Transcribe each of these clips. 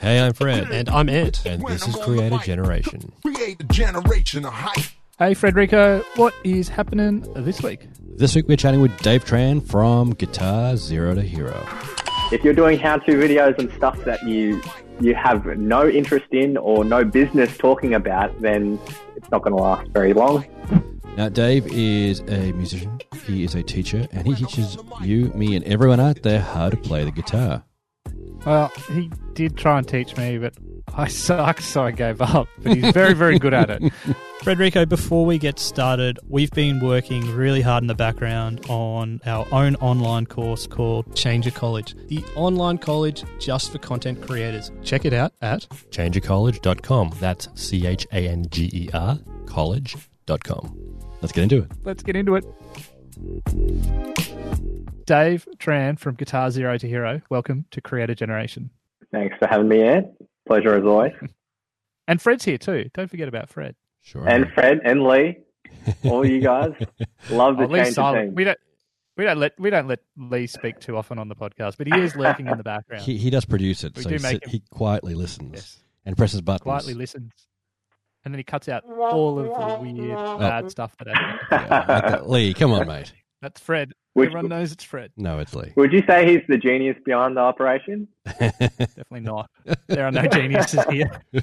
Hey, I'm Fred, And I'm Ant. and this is Creator Generation. Create a generation of hype. Hey, Frederico, what is happening this week? This week we're chatting with Dave Tran from Guitar Zero to Hero. if you're doing how-to videos and stuff that you you have no interest in or no business talking about, then it's not going to last very long. Now, Dave is a musician, he is a teacher, and he teaches you, me, and everyone out there how to play the guitar. Well, he did try and teach me, but I suck, so I gave up. But he's very, very good at it. Frederico, before we get started, we've been working really hard in the background on our own online course called Changer College, the online college just for content creators. Check it out at changercollege.com. That's C H A N G E R, college.com. Let's get into it. Let's get into it. Dave Tran from Guitar Zero to Hero, welcome to Creator Generation. Thanks for having me, Ant. Pleasure as always. And Fred's here too. Don't forget about Fred. Sure. And Fred and Lee, all you guys, love the Oh, Lee's change of silent. team. We don't. We don't let we don't let Lee speak too often on the podcast, but he is lurking in the background. he, he does produce it, We so do he, make sit- him- he quietly listens Yes. and presses buttons. quietly listens, and then he cuts out all of the weird, oh. bad stuff that happens. Yeah, like that. Lee, come on, mate. That's Fred. Which- Everyone knows it's Fred. No, it's Lee. Would you say he's the genius behind the operation? Definitely not. There are no geniuses here.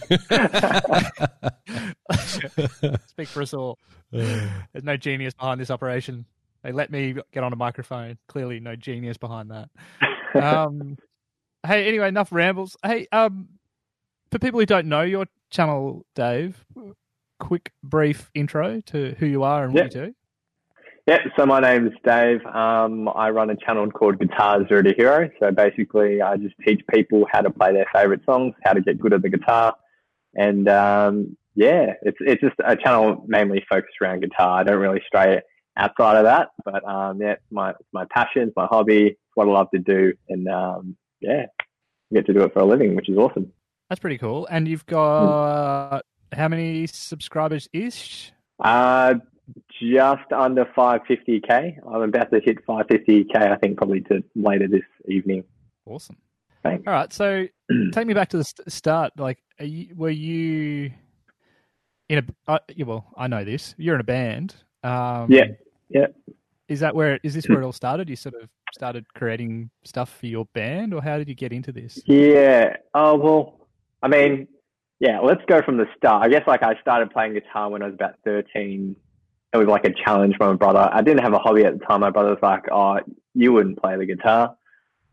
Speak for us all. There's no genius behind this operation. They let me get on a microphone. Clearly, no genius behind that. Um, hey, anyway, enough rambles. Hey, um, for people who don't know your channel, Dave, quick, brief intro to who you are and what you do. Yeah, so my name's Dave. Um, I run a channel called Guitar Zero to Hero. So basically, I just teach people how to play their favorite songs, how to get good at the guitar, and um, yeah, it's it's just a channel mainly focused around guitar. I don't really stray outside of that, but um, yeah, it's my it's my passion, it's my hobby, it's what I love to do, and um, yeah, I get to do it for a living, which is awesome. That's pretty cool. And you've got how many subscribers ish? Uh, just under 550k. I'm about to hit 550k. I think probably to later this evening. Awesome. Thanks. All right, so take me back to the start. Like, are you, were you in a? Uh, well, I know this. You're in a band. Um, Yeah, yeah. Is that where? Is this where it all started? You sort of started creating stuff for your band, or how did you get into this? Yeah. Oh well. I mean, yeah. Let's go from the start. I guess like I started playing guitar when I was about 13. It was like a challenge from my brother. I didn't have a hobby at the time. My brother was like, "Oh, you wouldn't play the guitar,"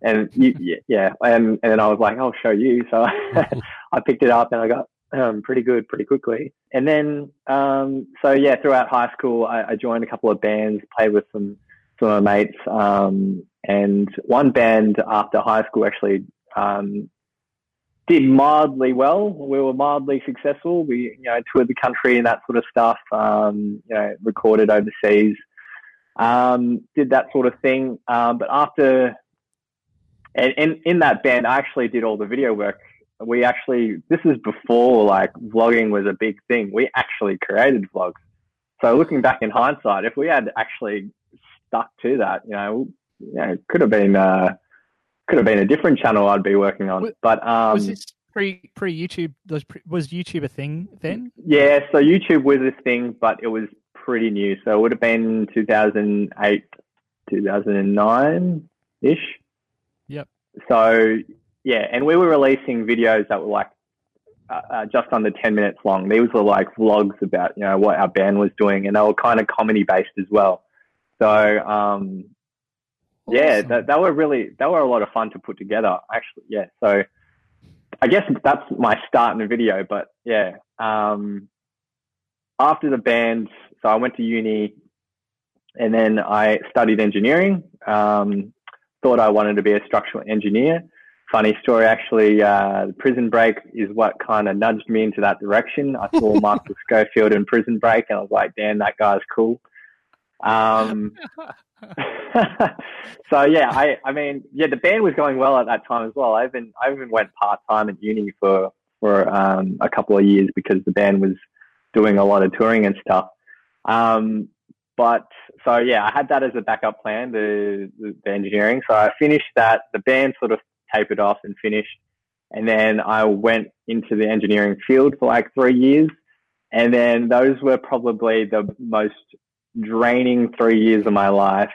and you, yeah, yeah. And and then I was like, "I'll show you." So I picked it up and I got um, pretty good pretty quickly. And then, um, so yeah, throughout high school, I, I joined a couple of bands, played with some some of my mates, um, and one band after high school actually um, did mildly well. We were mildly successful. We, you know, toured the country and that sort of stuff. Um, you know, recorded overseas. Um, did that sort of thing. Um, but after, and, and in that band, I actually did all the video work. We actually, this is before like vlogging was a big thing. We actually created vlogs. So looking back in hindsight, if we had actually stuck to that, you know, you know, it could have been, uh, could have been a different channel I'd be working on. Was- But um, was this pre pre YouTube? Was, was YouTube a thing then? yeah, so YouTube was this thing, but it was pretty new. So it would have been 2008, 2009 ish. Yep. So yeah, and we were releasing videos that were like uh, uh, just under 10 minutes long. These were like vlogs about, you know, what our band was doing and they were kind of comedy based as well. So, um, yeah, Awesome. that, that were really, that were a lot of fun to put together actually. Yeah. So I guess that's my start in the video, but yeah, um, after the band, so I went to uni and then I studied engineering. Um, thought I wanted to be a structural engineer. Funny story, actually, uh, Prison Break is what kind of nudged me into that direction. I saw Michael Scofield in Prison Break and I was like, damn, that guy's cool. Um, so yeah, I, I mean, yeah, the band was going well at that time as well. I even, I even went part time at uni for, for, um, a couple of years because the band was doing a lot of touring and stuff. Um, but so yeah, I had that as a backup plan, the, the, the engineering. So I finished that. The band sort of tapered off and finished. and then I went into the engineering field for like three years, and then those were probably the most draining three years of my life.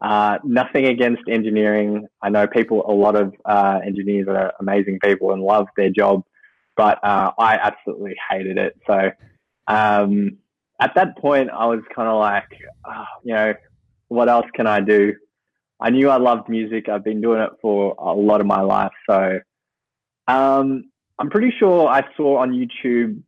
Uh, nothing against engineering. I know people, a lot of uh, engineers are amazing people and love their job, but uh, I absolutely hated it. So um, at that point, I was kind of like, oh, you know, what else can I do? I knew I loved music. I've been doing it for a lot of my life. So um, I'm pretty sure I saw on YouTube,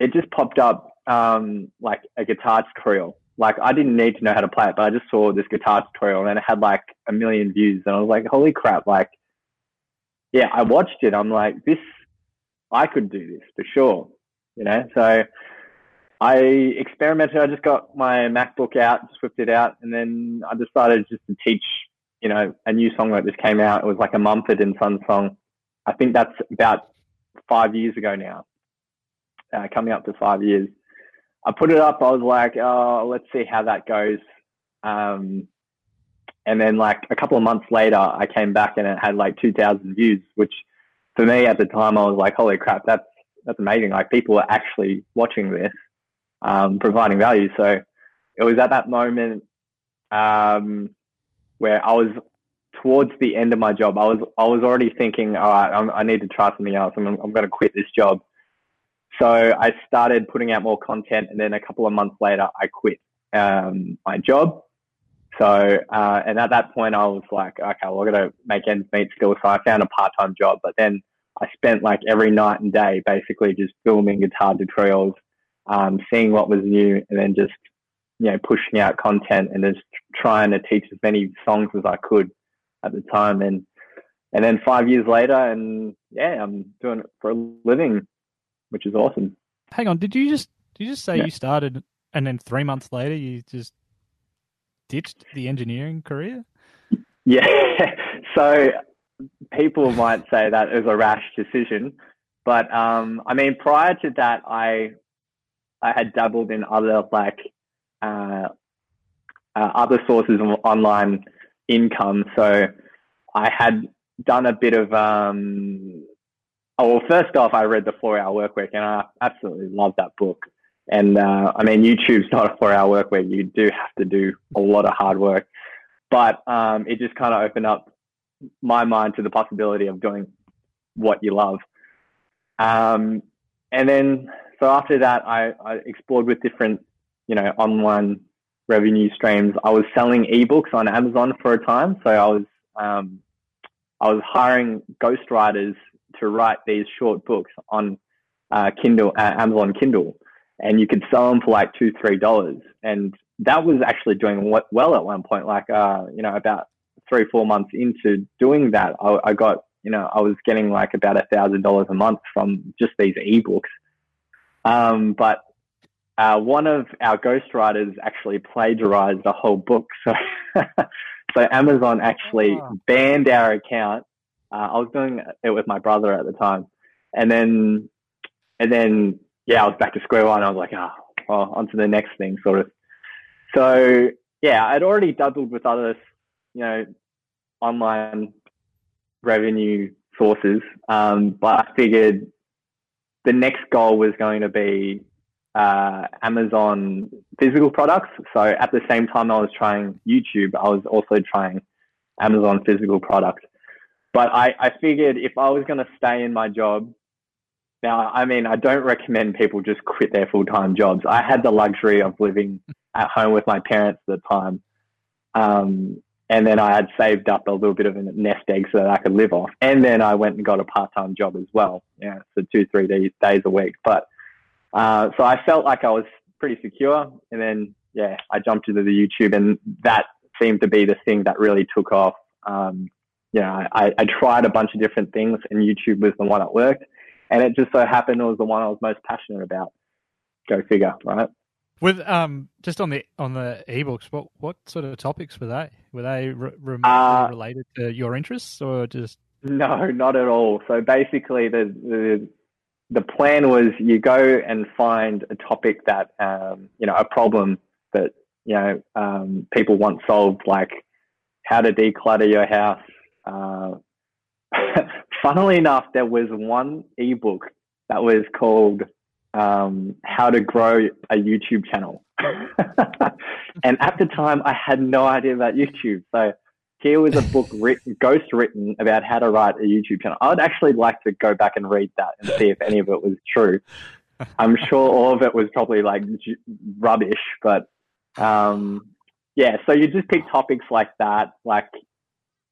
it just popped up um, like a guitar tutorial. Like I didn't need to know how to play it, but I just saw this guitar tutorial and it had like a million views, and I was like, "Holy crap!" Like, yeah, I watched it. I'm like, this, I could do this for sure, you know. So I experimented. I just got my MacBook out, just whipped it out, and then I decided just to teach, you know, a new song that just came out. It was like a Mumford and Sons song. I think that's about five years ago now, uh, coming up to five years. I put it up. I was like, oh, let's see how that goes. Um, and then like a couple of months later, I came back and it had like 2,000 views, which for me at the time, I was like, holy crap, that's, that's amazing. Like people are actually watching this um, providing value. So it was at that moment um, where I was towards the end of my job. I was I was already thinking, all right, I'm, i need to try something else. I'm, I'm going to quit this job. So I started putting out more content, and then a couple of months later, I quit um, my job. So, uh, and at that point, I was like, okay, well, I'm to make ends meet still. So I found a part time job, but then I spent like every night and day basically just filming guitar tutorials um, seeing what was new, and then just you know pushing out content and just trying to teach as many songs as I could at the time. And and then five years later, and yeah, I'm doing it for a living, which is awesome. Hang on, did you just did you just say yeah. you started and then three months later you just ditched the engineering career? Yeah. so people might say that is a rash decision, but um, I mean, prior to that, I I had dabbled in other like uh, uh, other sources of online income. So I had done a bit of um, oh well first off I read the four hour work week and I absolutely love that book. And uh, I mean YouTube's not a four hour work week. You do have to do a lot of hard work. But um, it just kind of opened up my mind to the possibility of doing what you love. Um, and then so after that, I, I explored with different, you know, online revenue streams. I was selling ebooks on Amazon for a time. So I was, um, I was hiring ghostwriters to write these short books on uh, Kindle, uh, Amazon Kindle, and you could sell them for like two, three dollars. And that was actually doing well at one point. Like, uh, you know, about three, four months into doing that, I, I got, you know, I was getting like about a thousand dollars a month from just these ebooks. Um, but uh, one of our ghostwriters actually plagiarized the whole book. So, so Amazon actually oh. banned our account. Uh, I was doing it with my brother at the time, and then, and then, yeah, I was back to square one. I was like, oh, well, on to the next thing, sort of. So, yeah, I'd already doubled with other, you know, online revenue sources, um, but I figured the next goal was going to be uh, Amazon physical products. So at the same time I was trying YouTube, I was also trying Amazon physical products. But I, I figured if I was going to stay in my job, now, I mean, I don't recommend people just quit their full time jobs. I had the luxury of living at home with my parents at the time. Um, and then I had saved up a little bit of a nest egg so that I could live off. And then I went and got a part time job as well, yeah, for two, three days, days a week. But uh, so I felt like I was pretty secure. And then, yeah, I jumped into the YouTube, and that seemed to be the thing that really took off. Um, you know, I, I tried a bunch of different things, and YouTube was the one that worked. And it just so happened it was the one I was most passionate about. Go figure, right? With um, just on the on the ebooks, what what sort of topics were they? Were they re- re- uh, related to your interests, or just no, not at all. So basically, the the the plan was you go and find a topic that um, you know a problem that you know um, people want solved, like how to declutter your house, uh, funnily enough, there was one ebook that was called um, "How to Grow a YouTube Channel," and at the time, I had no idea about YouTube. So here was a book written, ghost written about how to write a YouTube channel. I would actually like to go back and read that and see if any of it was true. I'm sure all of it was probably like rubbish, but um, yeah. So you just pick topics like that, like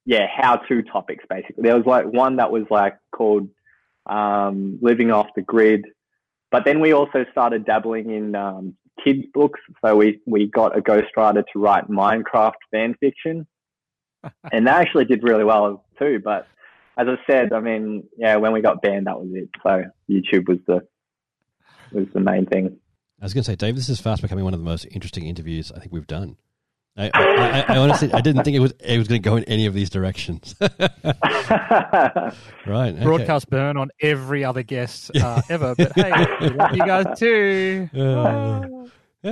yeah, how to topics basically. There was like one that was like called um, living off the grid, but then we also started dabbling in um, kids books. So we we got a ghostwriter to write Minecraft fan fiction, and that actually did really well too. But as I said, I mean, yeah, when we got banned, that was it. So YouTube was the was the main thing. I was going to say, Dave, this is fast becoming one of the most interesting interviews I think we've done. I, I, I, honestly, I didn't think it was it was going to go in any of these directions. right, okay. Broadcast burn on every other guest uh, ever, but hey, you guys too. Uh,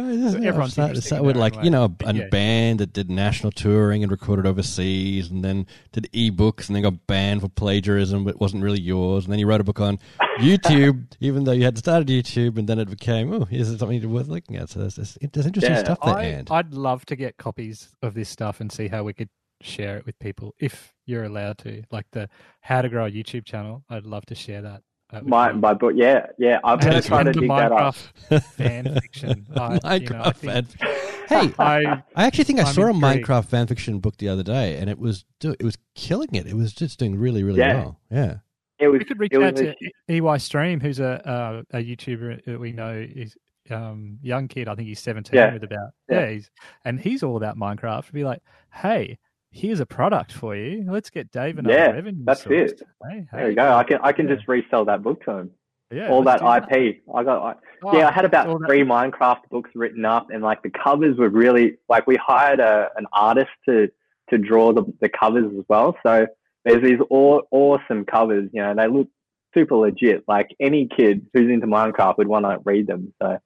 yeah, So everyone's start, interesting start with like you know way. a Yeah. band that did national touring and recorded overseas, and then did ebooks, and then got banned for plagiarism, but it wasn't really yours. And then you wrote a book on YouTube, even though you had started YouTube, and then it became oh, here's something worth looking at. So there's, there's, there's interesting Yeah, stuff there. I, I'd love to get copies of this stuff and see how we could share it with people if you're allowed to. Like the How to Grow a YouTube channel, I'd love to share that. Uh, with my you. my book, yeah, yeah. I'm And gonna try to the dig that up. Minecraft fan fiction. I, you know, I Minecraft think- fan. Hey, I I actually think I I'm saw a intrigued. Minecraft fanfiction book the other day, and it was do- it was killing it. It was just doing really, really Yeah. well. Yeah. It was we could reach it out a- to EYstreem, who's a uh, a YouTuber that we know is um young kid. I think he's seventeen Yeah. with about Yeah. yeah, he's, and he's all about Minecraft. Be like, hey, here's a product for you. Let's get Dave another Yeah, revenue. that's source. it. Eh? Hey, There you go. I can I can Yeah. just resell that book to him. Yeah, all that IP. I got. I, Oh, yeah, I had about all that- three Minecraft books written up, and like the covers were really like we hired a an artist to to draw the the covers as well. So there's these aw- awesome covers. You know, they look super legit. Like any kid who's into Minecraft would want to read them. So.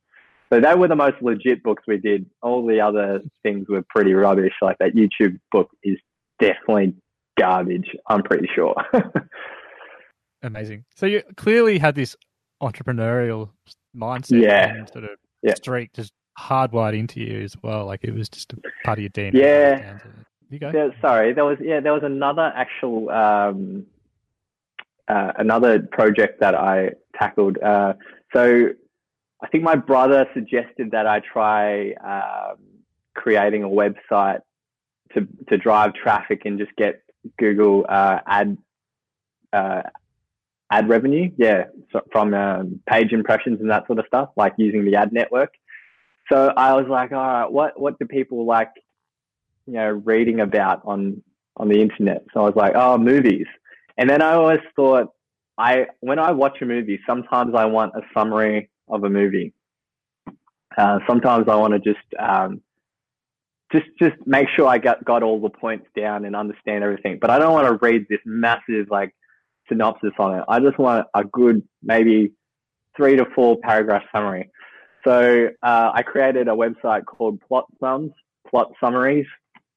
So they were the most legit books we did. All the other things were pretty rubbish. Like that YouTube book is definitely garbage. I'm pretty sure. Amazing. So you clearly had this entrepreneurial mindset Yeah. and sort of Yeah. streak just hardwired into you as well. Like it was just a part of your DNA. Yeah. You go. There, sorry, there was yeah, there was another actual um, uh, another project that I tackled. Uh, so I think my brother suggested that I try um, creating a website to to drive traffic and just get Google uh, ad uh, ad revenue. Yeah, so from um, page impressions and that sort of stuff, like using the ad network. So I was like, all right, what what do people like? you know, reading about on on the internet. So I was like, oh, movies. And then I always thought, I when I watch a movie, sometimes I want a summary of a movie. Uh, sometimes I want to just um, just just make sure I got got all the points down and understand everything. But I don't want to read this massive like synopsis on it. I just want a good maybe three to four paragraph summary. So uh, I created a website called Plot Sums, Plot Summaries,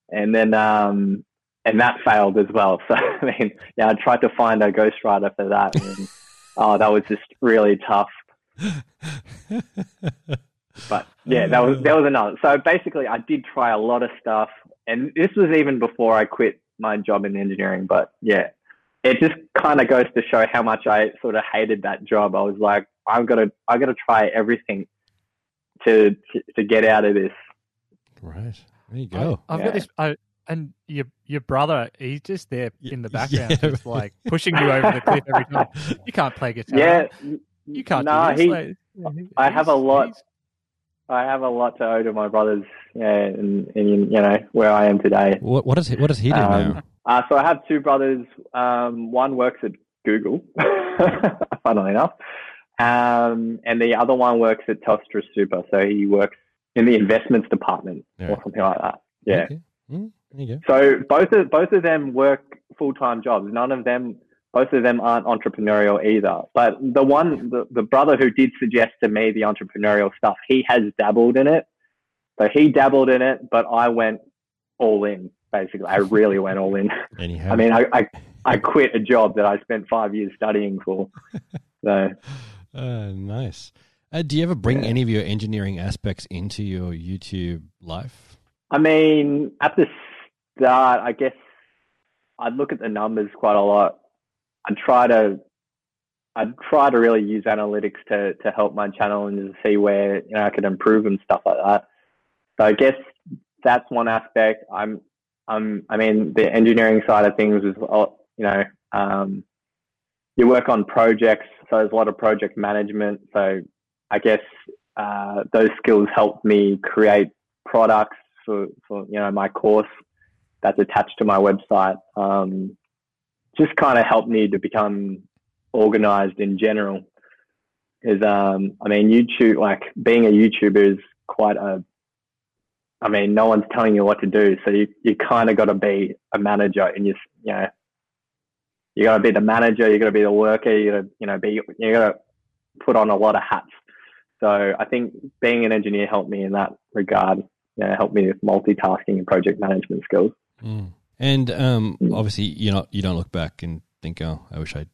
and then um, and that failed as well. So I mean, yeah, I tried to find a ghostwriter for that, and oh, that was just really tough. But yeah, that was that was another. So basically, I did try a lot of stuff, and this was even before I quit my job in engineering. But yeah, it just kind of goes to show how much I sort of hated that job. I was like, I've got to, I got to try everything to, to to get out of this. Right. There you go. I, have Yeah. got this. I, and your your brother, he's just there in the background, yeah. just like pushing you over the cliff every time. You can't play guitar. Yeah, you can't. No, do this. he. Like, I have a lot- he's- I have a lot to owe to my brothers, yeah, and, and you know where I am today. What, what does he, what does he do Um, now? Uh, so I have two brothers. Um, one works at Google, funnily enough, um, and the other one works at Telstra Super. So he works in the investments department Yeah. or something like that. Yeah. Okay. Mm, there you go. So both of both of them work full time jobs. None of them, both of them aren't entrepreneurial either. But the one, the, the brother who did suggest to me the entrepreneurial stuff, he has dabbled in it. So he dabbled in it, but I went all in. Basically, I really went all in. Anyhow. I mean, I, I I quit a job that I spent five years studying for. So Uh, nice. Uh, do you ever bring Yeah. any of your engineering aspects into your YouTube life? I mean, at the start, I guess I'd look at the numbers quite a lot. I'd try to, I'd try to really use analytics to to help my channel and to see where you know I could improve and stuff like that. So I guess that's one aspect. I'm, I'm, I mean, the engineering side of things is, uh, you know, um, you work on projects, so there's a lot of project management. So I guess uh, those skills help me create products for, for you know my course that's attached to my website. Um, just kind of helped me to become organized in general. Is um, I mean, YouTube like being a YouTuber is quite a. I mean, no one's telling you what to do, so you you kind of got to be a manager, and you you know. You got to be the manager. You got to be the worker. You got to, you know, be. You got to put on a lot of hats. So I think being an engineer helped me in that regard you know, help me with multitasking and project management skills. Mm. And um, Mm. obviously, you not you don't look back and think, "Oh, I wish I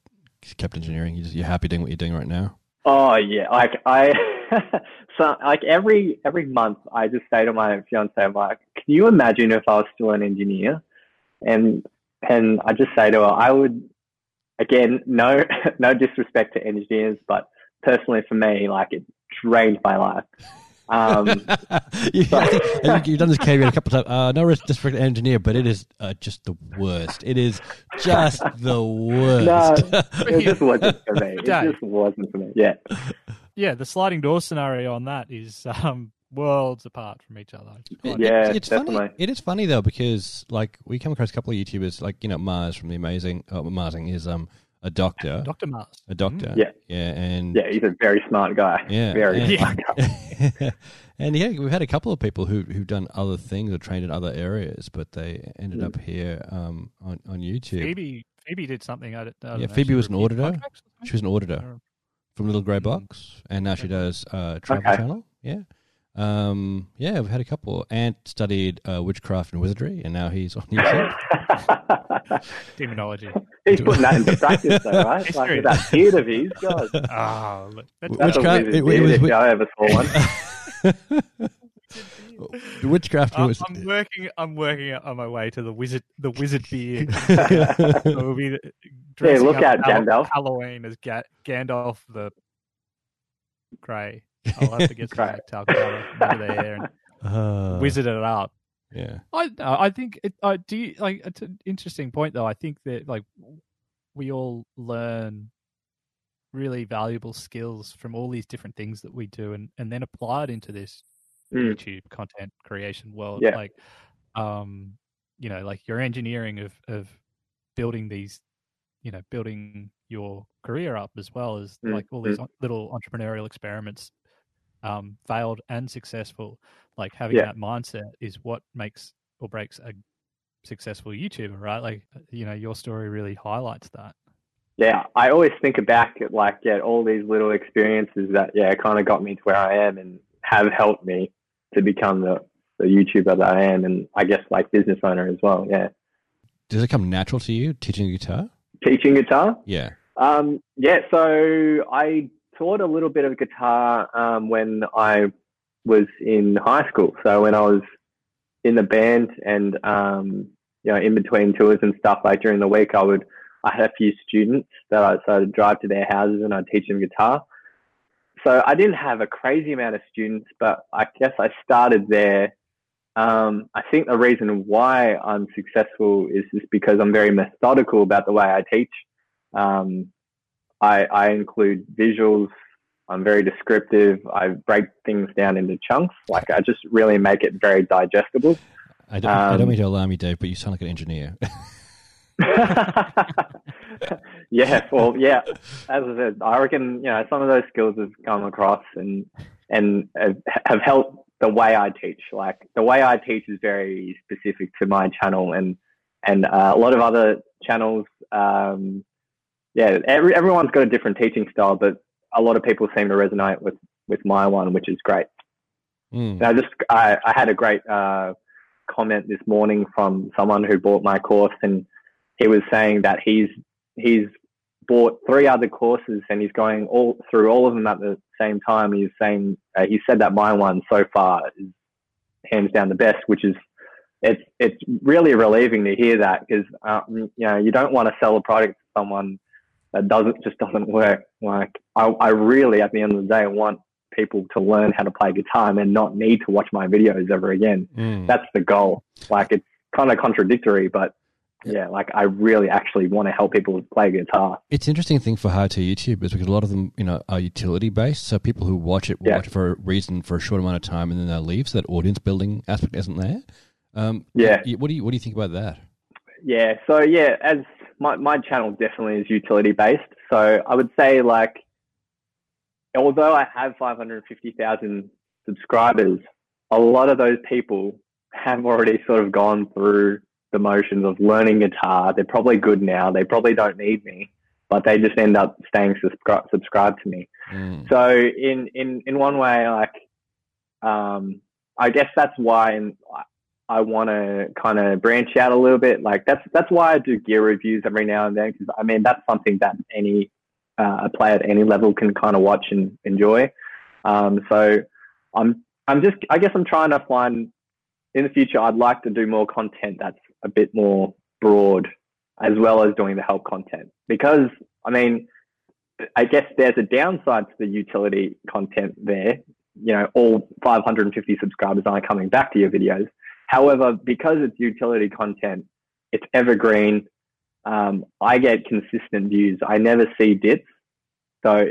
kept engineering." You just, you're happy doing what you're doing right now. Oh yeah, like I, so like every every month I just say to my fiance, I'm like, can you imagine if I was still an engineer? And and I just say to her, I would, again, no no disrespect to engineers, but personally for me, like it drained my life. Um, you, I think, I think you've done this caveat a couple of times. Uh, no disrespect to engineer, but it is uh, just the worst. It is just the worst. no, it just wasn't for me. It Dave. just wasn't for me. Yeah. Yeah, the sliding door scenario on that is um, worlds apart from each other. It's Yeah, it's definitely. funny. It is funny though because like we come across a couple of YouTubers, like you know Mars from the Amazing. Oh, Marsing is um a doctor, Dr. Mars. a doctor. Yeah. yeah, and Yeah, he's a very smart guy. Yeah, Very and, smart guy. and yeah, we've had a couple of people who who've done other things or trained in other areas, but they ended up here um, on on YouTube. Phoebe Phoebe did something. I don't, I don't Yeah, know, Phoebe was an auditor. She was an auditor from Little Grey Mm. Box, and now she does uh, Travel Okay. Channel. Yeah, um, yeah, we've had a couple. Ant studied uh, witchcraft and wizardry, and now he's on YouTube. Demonology. he's putting that into practice, though, right? History. Like with that beard of his, God. Ah, look, that's, That's a Witchcraft- wizard it- it beard was if wi- I ever saw one. The witchcraft I'm, wiz- I'm working. I'm working on my way to the wizard. The wizard beard. So we'll be dressing look up out, Gandalf. Halloween as Ga- Gandalf the Grey. I'll have to get some Grey. talc powder under there and Uh, wizard it out. Yeah, I I think it, I do you, like it's an interesting point though. I think that like we all learn really valuable skills from all these different things that we do and, and then apply it into this Mm. YouTube content creation world. Yeah. Like um you know, like your engineering of of building these you know, building your career up as well as Mm, like all these little entrepreneurial experiments um failed and successful like having Yeah. that mindset is what makes or breaks a successful YouTuber, right? Like, you know, your story really highlights that. Yeah, I always think back at like yeah, all these little experiences that yeah, kind of got me to where I am and have helped me to become the, the YouTuber that I am, and I guess like business owner as well. Yeah, does it come natural to you teaching guitar? teaching guitar. Yeah, Um, yeah, so I taught a little bit of guitar um, when I was in high school. So when I was in the band and um, you know in between tours and stuff, like during the week, I would I had a few students that I so I'd drive to their houses and I'd teach them guitar. So I didn't have a crazy amount of students, but I guess I started there. Um, I think the reason why I'm successful is just because I'm very methodical about the way I teach. Um, I, I include visuals. I'm very descriptive. I break things down into chunks. Like I just really make it very digestible. I don't, I don't Um, mean to alarm you, Dave, but you sound like an engineer. yeah, well, yeah. As I said, I reckon you know some of those skills have come across and and have, have helped the way I teach. Like the way I teach is very specific to my channel, and and uh, a lot of other channels. Um, yeah, every, everyone's got a different teaching style, but a lot of people seem to resonate with with my one, which is great. Mm. I just I, I had a great uh, comment this morning from someone who bought my course and he was saying that he's he's bought three other courses and he's going all through all of them at the same time. He's saying uh, he said that my one so far is hands down the best, which is it's it's really relieving to hear that because uh, you know you don't want to sell a product to someone that doesn't just doesn't work. Like I, I really at the end of the day want people to learn how to play guitar and then not need to watch my videos ever again. Mm. That's the goal. Like it's kind of contradictory, but yeah, like I really actually want to help people play guitar. It's an interesting thing for how to YouTubers because a lot of them, you know, are utility based. So people who watch it will Yeah. watch it for a reason for a short amount of time and then they'll leave. So that audience building aspect isn't there. Um, Yeah. What do you What do you think about that? Yeah. So yeah, as my my channel definitely is utility based. So I would say like, although I have 550,000 subscribers, a lot of those people have already sort of gone through the motions of learning guitar. They're probably good now. They probably don't need me, but they just end up staying subscri- subscribed to me. Mm. So in in in one way, like, um, I guess that's why I- want to kind of branch out a little bit. Like that's that's why I do gear reviews every now and then because I mean that's something that any uh, a player at any level can kind of watch and enjoy. Um, so I'm I'm just I guess I'm trying to find in the future I'd like to do more content that's a bit more broad as well as doing the help content because I mean I guess there's a downside to the utility content there. You know, all 550 subscribers aren't coming back to your videos. However, because it's utility content, it's evergreen. Um, I get consistent views. I never see dips. So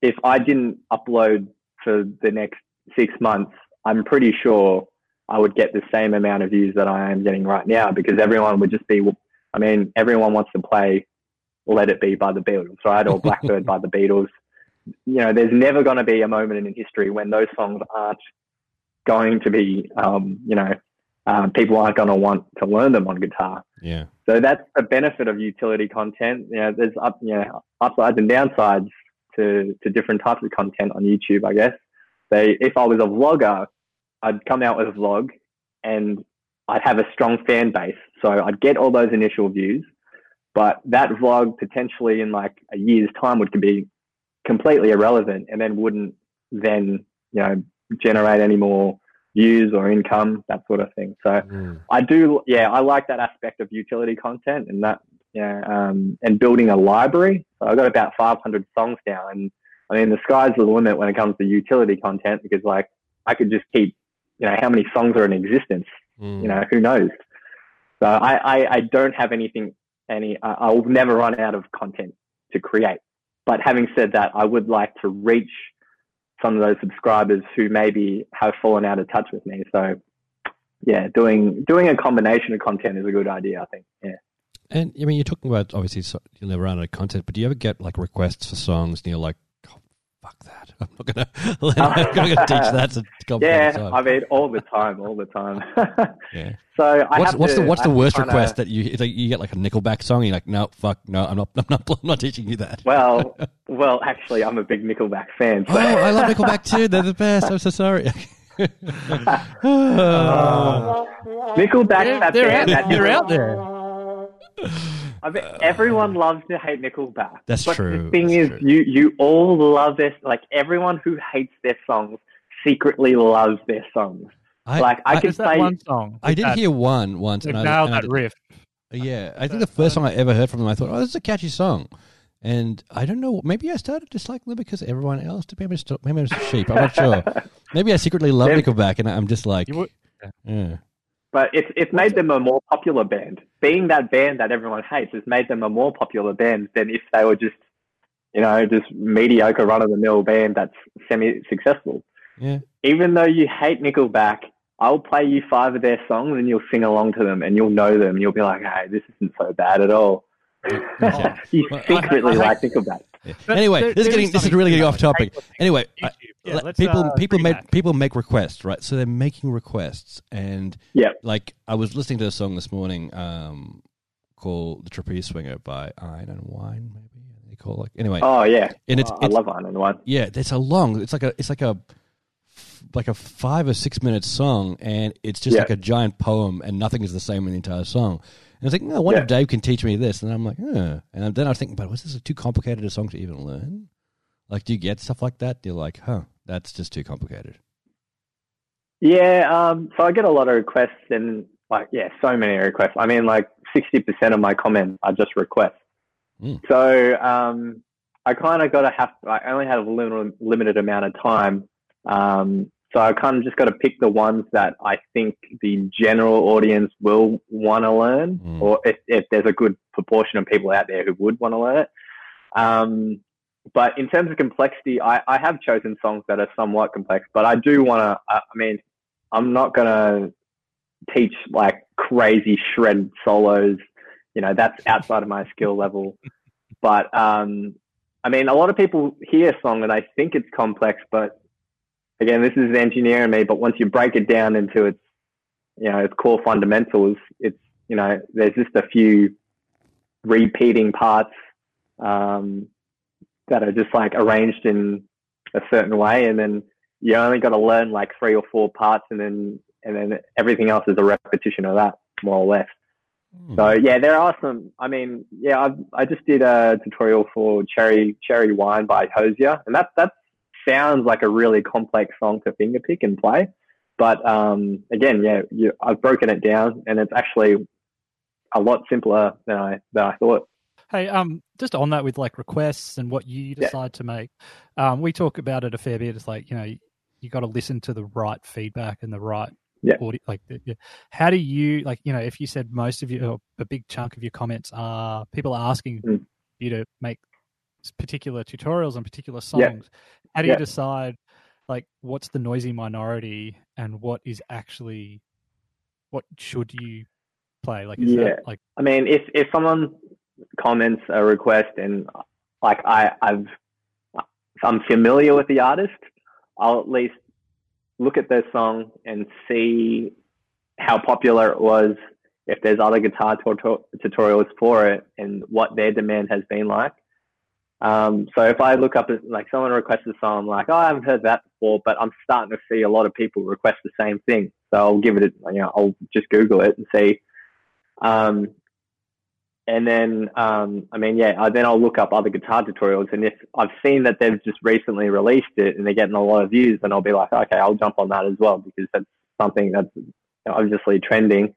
if I didn't upload for the next six months, I'm pretty sure I would get the same amount of views that I am getting right now because everyone would just be, I mean, everyone wants to play Let It Be by the Beatles, right? Or Blackbird by the Beatles. You know, there's never going to be a moment in history when those songs aren't going to be, um, you know, um, people aren't going to want to learn them on guitar. Yeah. So that's the benefit of utility content. You know, there's up, you know, upsides and downsides to, to different types of content on YouTube, I guess. They, if I was a vlogger, I'd come out with a vlog and I'd have a strong fan base. So I'd get all those initial views, but that vlog potentially in like a year's time would be completely irrelevant and then wouldn't then, you know, generate any more views or income, that sort of thing. So Mm. I do, yeah, I like that aspect of utility content and that, yeah, um, and building a library. So I've got about 500 songs now, and I mean the sky's the limit when it comes to utility content because like I could just keep, you know, how many songs are in existence. Mm. You know, who knows? So I, I, I don't have anything, any, I'll never run out of content to create. But having said that, I would like to reach some of those subscribers who maybe have fallen out of touch with me. So yeah, doing doing a combination of content is a good idea. I think. Yeah. And I mean, you're talking about obviously you'll never run out of content, but do you ever get like requests for songs and you're like, fuck that. I'm not gonna, I'm gonna teach that to come Yeah, song. I mean, all the time, all the time. yeah. so I What's, have what's to- the what's I the worst kinda- request that you like you get like a Nickelback song and you're like no fuck no I'm not I'm not I'm not teaching you that. Well, well, actually, I'm a big Nickelback fan. So. Oh, I love Nickelback too. They're the best. I'm so sorry. Nickelback, They're, that they're, band out, that they're out there. I mean, uh, everyone loves to hate Nickelback. That's but true, The thing is, true. you you all love this. Like everyone who hates their songs secretly loves their songs. I, like I, I- could Just that say, one song. I did that, hear one once, They've and I, nailed and I that did- riff. Yeah, I think the first song I ever heard from them, I thought, oh, this is a catchy song. And I don't know, maybe I started disliking them because everyone else did. Maybe, it's, maybe it's a sheep. I'm not sure. Maybe I secretly love Nickelback, and I'm just like, You would, yeah. But it's it's made them a more popular band. Being that band that everyone hates has made them a more popular band than if they were just, you know, just mediocre run of the mill band that's semi successful. Yeah. Even though you hate Nickelback, I'll play you five of their songs and you'll sing along to them and you'll know them and you'll be like, hey, this isn't so bad at all. You Well, I- secretly I- like Nickelback. But Anyway, there- this is getting this is really getting off topic. Anyway, I- Yeah, let- people uh, people make that. people make requests, right? So they're making requests, and Yep. like I was listening to a song this morning um, called "The Trapeze Swinger" by Iron and Wine, maybe they call it. Like anyway, Oh yeah, and it's, Oh, I love Iron and Wine. yeah, it's a long. It's like a it's like a like a five or six minute song, and it's just Yeah. like a giant poem, and nothing is the same in the entire song. I was like, no, I wonder Yeah. if Dave can teach me this. And I'm like, huh. And then I was thinking, but was this too complicated a song to even learn? Like, do you get stuff like that? You're like, huh, that's just too complicated. Yeah, um, so I get a lot of requests and like yeah, so many requests. I mean, like sixty percent of my comments are just requests. Mm. So um, I kind of got to have. I only have a limited, limited amount of time, um, so I kind of just got to pick the ones that I think the general audience will want to learn, Mm. or if, if there's a good proportion of people out there who would want to learn it. Um, but in terms of complexity, I, I have chosen songs that are somewhat complex, but I do want to. I, I mean, I'm not gonna teach like crazy shred solos. You know, that's outside of my skill level. But um, I mean, a lot of people hear a song and they think it's complex, but again, this is engineering me. But once you break it down into its, you know, its core fundamentals, it's you know, there's just a few repeating parts um, that are just like arranged in a certain way, and then you only got to learn like three or four parts, and then and then everything else is a repetition of that, more or less. Hmm. So yeah, there are some. I mean, yeah, I I just did a tutorial for Cherry Cherry Wine by Hozier, and that that sounds like a really complex song to fingerpick and play. But um, again, yeah, you, I've broken it down, and it's actually a lot simpler than I than I thought. Hey, um, just on that with like requests and what you Yeah. decide to make, um, we talk about it a fair bit. It's like you know you, got to listen to the right feedback and the right Yeah. audio. Like, the- yeah. how do you like you know if you said most of your a big chunk of your comments are people asking Mm. you to make particular tutorials and particular Yeah. songs, how do Yeah. you decide like what's the noisy minority and what is actually what should you play? Like, is Yeah. that like I mean, if if someone comments a request and like I I've I'm familiar with the artist, I'll at least look at their song and see how popular it was. If there's other guitar tutorials for it and what their demand has been like. Um, so if I look up like someone requests a song, I'm like, oh, I haven't heard that before, but I'm starting to see a lot of people request the same thing. So I'll give it, a, you know, I'll just Google it and see. Um, and then, um, I mean, yeah, I, then I'll look up other guitar tutorials. And if I've seen that they've just recently released it and they're getting a lot of views, then I'll be like, okay, I'll jump on that as well because that's something that's obviously trending.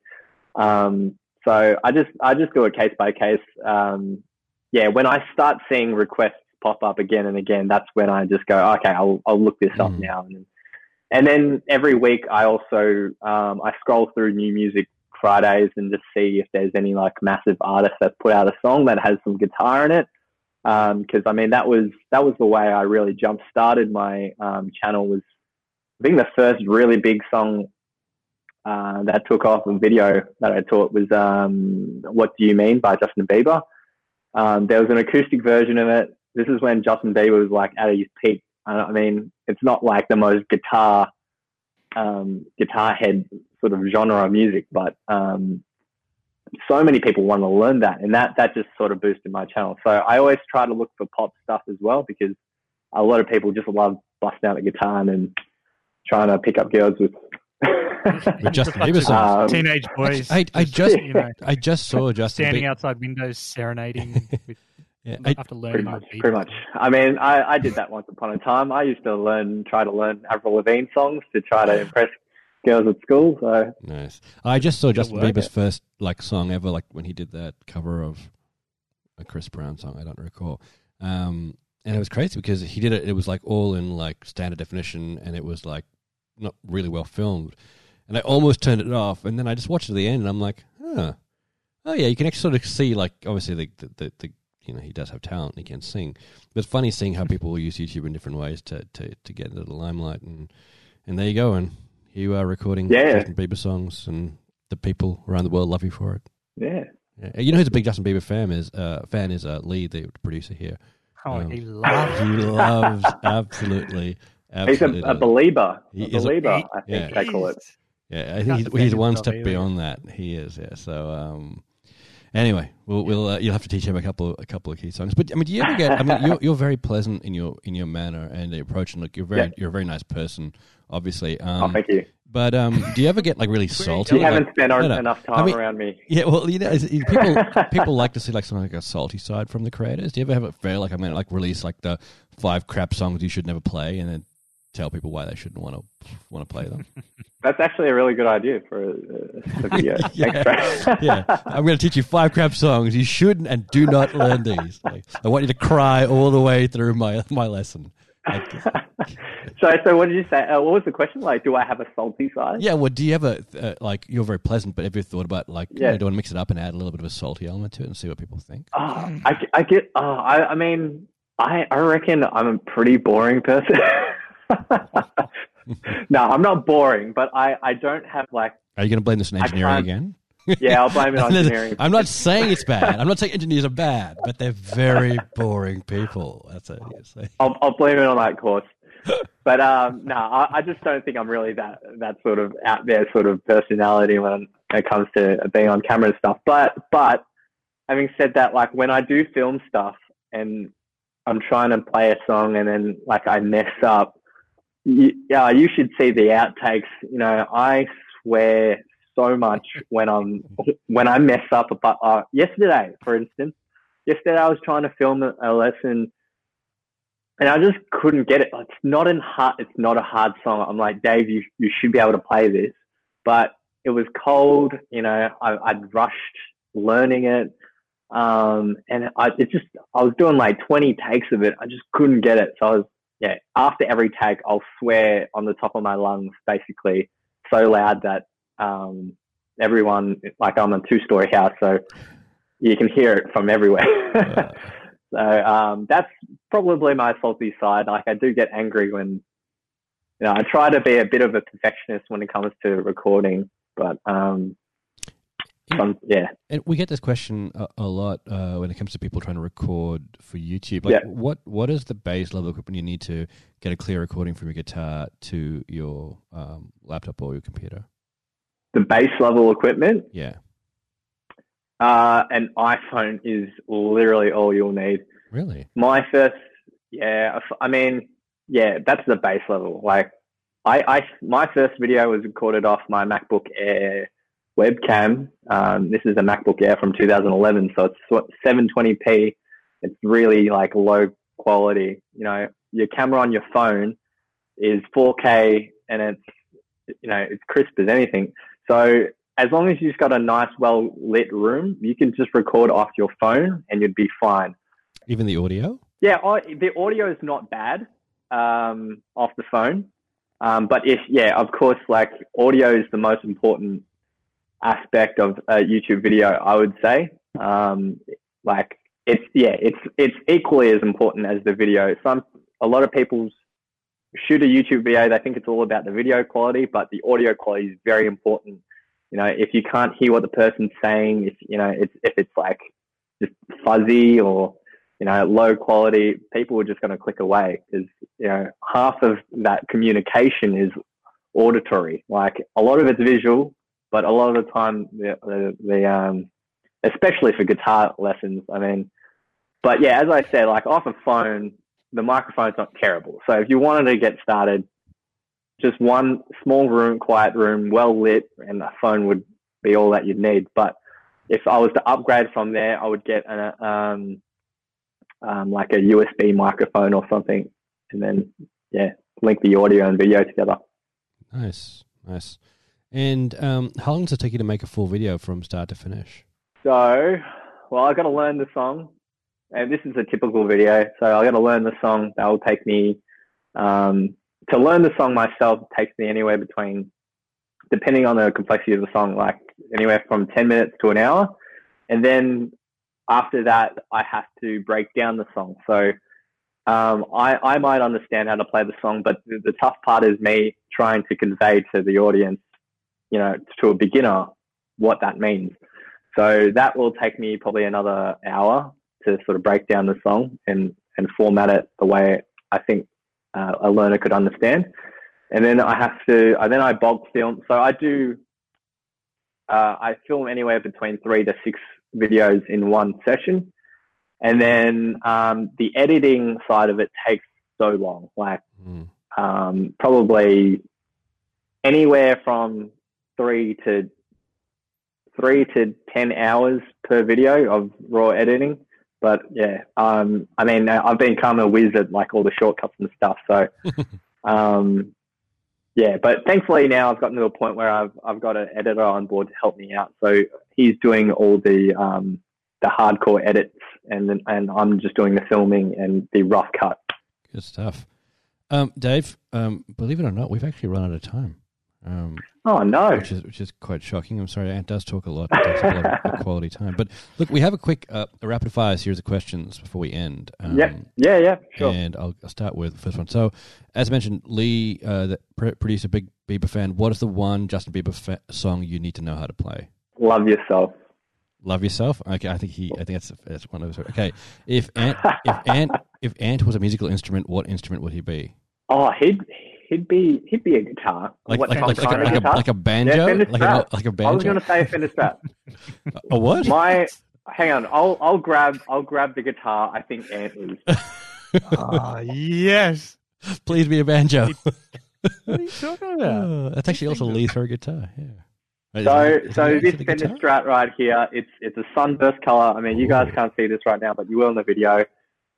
Um, so I just, I just do it case by case. Um, yeah, when I start seeing requests pop up again and again, that's when I just go, okay, I'll, I'll look this up Mm. now. And, and then every week I also, um, I scroll through new music Fridays and just see if there's any like massive artist that's put out a song that has some guitar in it. Um, cause I mean, that was, that was the way I really jump started my, um, channel was, I think the first really big song, uh, that took off in video that I taught was, um, What Do You Mean by Justin Bieber. Um, there was an acoustic version of it. This is when Justin Bieber was like at his peak. I mean, it's not like the most guitar, um, guitar head sort of genre of music, but um, so many people want to learn that, and that that just sort of boosted my channel. So I always try to look for pop stuff as well because a lot of people just love busting out the guitar and then trying to pick up girls with. With Justin Bunch Bieber of songs. Um, teenage boys? I, I just you know, I just saw Justin standing Bieber. outside windows serenading with, Yeah, I, after learning pretty much, pretty much. I mean, I, I did that once upon a time. I used to learn, try to learn Avril Lavigne songs to try to impress girls at school. So Nice. I just saw Justin work. Bieber's first like song ever, like when he did that cover of a Chris Brown song. I don't recall. Um, and it was crazy because he did it. It was like all in like standard definition, and it was like not really well filmed. And I almost turned it off, and then I just watched it to the end, and I'm like, huh. Oh yeah, you can actually sort of see like obviously the the, the, the you know he does have talent, he can sing. But it's funny seeing how people will use YouTube in different ways to to, to get into the limelight, and and there you go, and here you are recording Yeah. Justin Bieber songs, and the people around the world love you for it. yeah, Yeah. You know who's a big Justin Bieber fan is? Uh, fan is uh, Lee, the producer here. Oh, Um, he loves. He loves absolutely, he's a, a believer. He a is a- believer, he- I think yeah. they call it. Yeah, I think he's, he's one step either. beyond that. He is, yeah. So, um, anyway, we'll, we'll uh, you'll have to teach him a couple a couple of key songs. But I mean, do you ever get? I mean, you're you're very pleasant in your in your manner and the approach, and look, you're very Yeah. you're a very nice person. Obviously, oh, um, thank you. But um, do you ever get like really salty? You haven't spent no, no. enough I time mean- around me. Yeah, well, you know, people people like to see like something like a salty side from the creators. Do you ever have it fair? Like, I mean, like release like the five crap songs you should never play, and then tell people why they shouldn't want to want to play them. That's actually a really good idea for a, a video. Yeah. Thanks, yeah, I'm going to teach you five crap songs you shouldn't and do not learn these. Like, I want you to cry all the way through my my lesson. Like, so, so what did you say? Uh, what was the question? Like, do I have a salty side? yeah, well, do you ever uh, like you're very pleasant, but have you thought about like, you Yeah. know, do you want to mix it up and add a little bit of a salty element to it and see what people think? Oh, I, I get. Oh, I, I mean, I, I reckon I'm a pretty boring person. No, I'm not boring, but I, I don't have like. Are you going to blame this on engineering again? Yeah, I'll blame it on engineering. I'm not saying it's bad. I'm not saying engineers are bad, but they're very boring people. That's what you say. I'll, I'll blame it on that course. But um, no, I, I just don't think I'm really that that sort of out there sort of personality when it comes to being on camera and stuff. But but having said that, like when I do film stuff and I'm trying to play a song and then like I mess up, yeah, you should see the outtakes. You know, I swear so much when I'm when I mess up. But uh, yesterday, for instance, yesterday I was trying to film a, lesson and I just couldn't get it. It's not hard. It's not a hard song. I'm like, Dave, you you should be able to play this, but it was cold. You know, I, I'd rushed learning it, um, and I it just I was doing like 20 takes of it. I just couldn't get it. So I was yeah. After every take, I'll swear on the top of my lungs, basically so loud that um, everyone like I'm a two story house, so you can hear it from everywhere. So um, that's probably my salty side. Like I do get angry when, you know, I try to be a bit of a perfectionist when it comes to recording, but um, yeah, And we get this question a, a lot uh, when it comes to people trying to record for YouTube. Like, Yeah. what what is the base level equipment you need to get a clear recording from your guitar to your um, laptop or your computer? the base level equipment, Yeah, uh, an iPhone is literally all you'll need. really. My first, yeah, I mean, yeah, that's the base level. Like, I, I, my first video was recorded off my MacBook Air webcam. Um, this is a MacBook Air from 2011, so it's 720p. It's really like low quality. You know, your camera on your phone is 4K and it's, you know, it's crisp as anything. So as long as you've got a nice, well lit room, you can just record off your phone and you'd be fine. Even the audio. Yeah, the audio is not bad um, off the phone, um, but if yeah, of course, like audio is the most important aspect of a YouTube video. I would say, um, like it's yeah, it's it's equally as important as the video. Some a lot of people shoot a YouTube video, they think it's all about the video quality, but the audio quality is very important. You know, if you can't hear what the person's saying, if you know, it's if it's like just fuzzy or you know, low quality, people are just going to click away because, you know, half of that communication is auditory. Like a lot of it's visual, but a lot of the time, the, the, the um, especially for guitar lessons, I mean, but yeah, as I said, like off a phone, the microphone's not terrible. So if you wanted to get started, just one small room, quiet room, well lit, and a phone would be all that you'd need. But if I was to upgrade from there, I would get an, um, um, like a USB microphone or something, and then yeah, link the audio and video together. Nice, nice. And um, how long does it take you to make a full video from start to finish? So, well, I got to learn the song, and this is a typical video. So I got to learn the song. That will take me um, to learn the song myself. Takes me anywhere between, depending on the complexity of the song, like anywhere from ten minutes to an hour, and then after that, I have to break down the song. So um, I, I might understand how to play the song, but the, the tough part is me trying to convey to the audience, you know, to a beginner, what that means. So that will take me probably another hour to sort of break down the song and, and format it the way I think uh, a learner could understand. And then I have to, uh, then I bulk film. So I do, uh, I film anywhere between three to six videos in one session. And then um, the editing side of it takes so long, like Mm. um, probably anywhere from three to three to ten hours per video of raw editing. But yeah, um, I mean, I've been become a whiz at like all the shortcuts and stuff. So, um, yeah, but thankfully now I've gotten to a point where I've I've got an editor on board to help me out. So he's doing all the um, the hardcore edits, and then, and I'm just doing the filming and the rough cut. Good stuff. Um, Dave, um, believe it or not, we've actually run out of time. Um, Oh no! which is which is quite shocking. I'm sorry, Ant does talk a lot. It takes a lot of quality time. But look, we have a quick uh, a rapid fire series of questions before we end. Um, yeah, yeah, yeah, sure. And I'll, I'll start with the first one. So, as mentioned, Lee, uh, the pr- producer, big Bieber fan. What is the one Justin Bieber fa- song you need to know how to play? Love yourself. Love yourself. Okay, I think he. I think that's that's one of those. Okay, if Ant, if Ant, if Ant was a musical instrument, what instrument would he be? Oh, he'd he'd be he'd be a guitar. Like What like like, like, a, like, a, guitar? like a banjo, Yeah, Fender like a Strat. like a I was going to say a Fender Strat. a what? My hang on, I'll I'll grab I'll grab the guitar. I think Ant is. Ah, yes. Please be a banjo. What are you talking about? Oh, that's actually also Lee's favorite guitar. Yeah. Right, So is he- so is he this the Fender? Strat right here, it's it's a sunburst color. I mean, you guys can't see this right now, but you will in the video.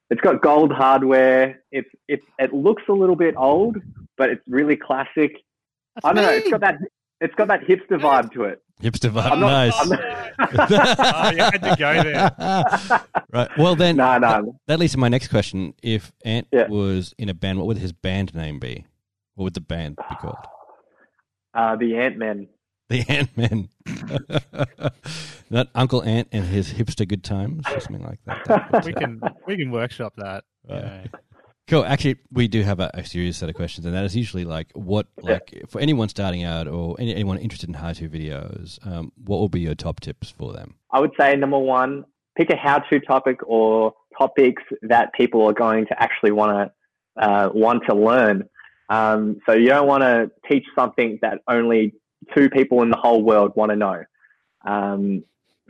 It's got gold hardware. It's it's it looks a little bit old, but it's really classic. That's I don't know. It's got that it's got that hipster vibe to it. Hipster vibe. I'm not- nice. I'm Oh, you had to go there. right. Well, then, No, no. that leads to my next question. If Ant Yeah. was in a band, what would his band name be? What would the band be called? Uh, the Ant Man. The Ant Man. Not Uncle Ant and his hipster good times, or something like that. We can we can workshop that. Right. Yeah. Cool. Actually, we do have a, a serious set of questions, and that is usually like, what, like, for anyone starting out or any, anyone interested in how-to videos, um, what will be your top tips for them? I would say number one, pick a how-to topic or topics that people are going to actually want to uh, want to learn. Um, so you don't want to teach something that only two people in the whole world want to know. Um,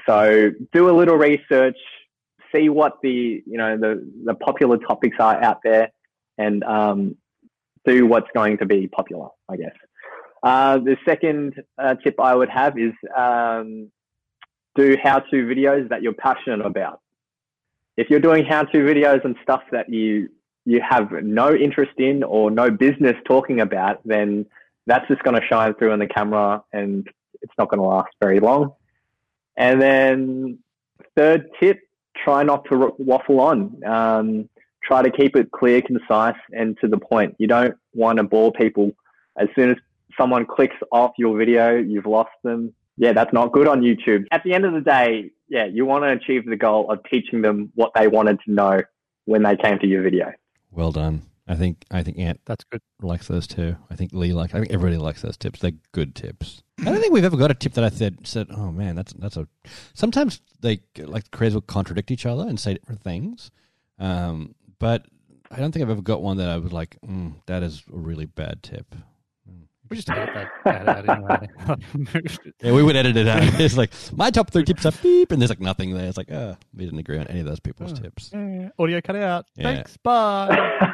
so do a little research, see what the you know the the popular topics are out there, and um, do what's going to be popular. I guess. Uh, the second uh, tip I would have is um, do how-to videos that you're passionate about. If you're doing how-to videos and stuff that you you have no interest in or no business talking about, then that's just going to shine through on the camera and it's not going to last very long. And then third tip, try not to waffle on. Um, try to keep it clear, concise, and to the point. You don't want to bore people. As soon as someone clicks off your video, you've lost them. Yeah, that's not good on YouTube. At the end of the day, yeah, you want to achieve the goal of teaching them what they wanted to know when they came to your video. Well done. I think I think Ant That's good. likes those too. I think Lee likes. I think everybody likes those tips. They're good tips. I don't think we've ever got a tip that I said said, "Oh man, that's that's a." Sometimes they like creators will contradict each other and say different things, um, but I don't think I've ever got one that I was like, mm, "That is a really bad tip." We just edit that, that out anyway. Yeah, we would edit it out. It's like my top three tips are beep, and there's like nothing there. It's like, oh, we didn't agree on any of those people's Oh. tips. Yeah, Audio cut out. Yeah. Thanks. Bye.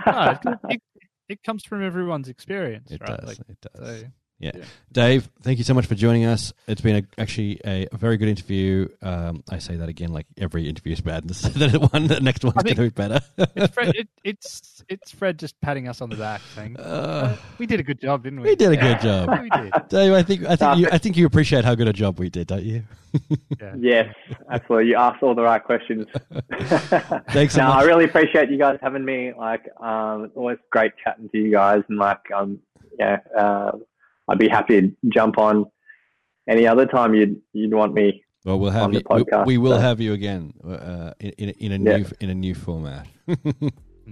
no, it, it, it comes from everyone's experience, It right? does. Like, it does. so, Yeah. Yeah. Dave, thank you so much for joining us. It's been a, actually a, a very good interview. Um, I say that again, like every interview is bad. This, the, one, the next one's I going to be better. it's Fred. It, it's it's Fred just patting us on the back, saying Uh, we did a good job, didn't we? we did a good job. we did. Dave, I think I think you I think you appreciate how good a job we did, don't you? Yeah. Yes, absolutely. You asked all the right questions. Thanks so no, much. I really appreciate you guys having me. Like, um, it's always great chatting to you guys, and like, um, yeah, uh, I'd be happy to jump on any other time you'd you'd want me. Well, we'll have on you. We, podcast, we will so. have you again uh, in, in, in a Yeah. new in a new format.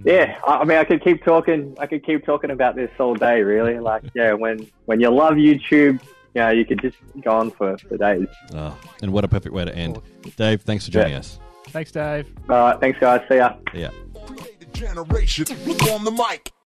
Yeah, I, I mean, I could keep talking. I could keep talking about this all day. Really, like, yeah, when when you love YouTube, you know, you could just go on for, for days. oh, and what a perfect way to end. Dave, thanks for joining us. Thanks, Dave. All right, thanks, guys. See ya. See ya.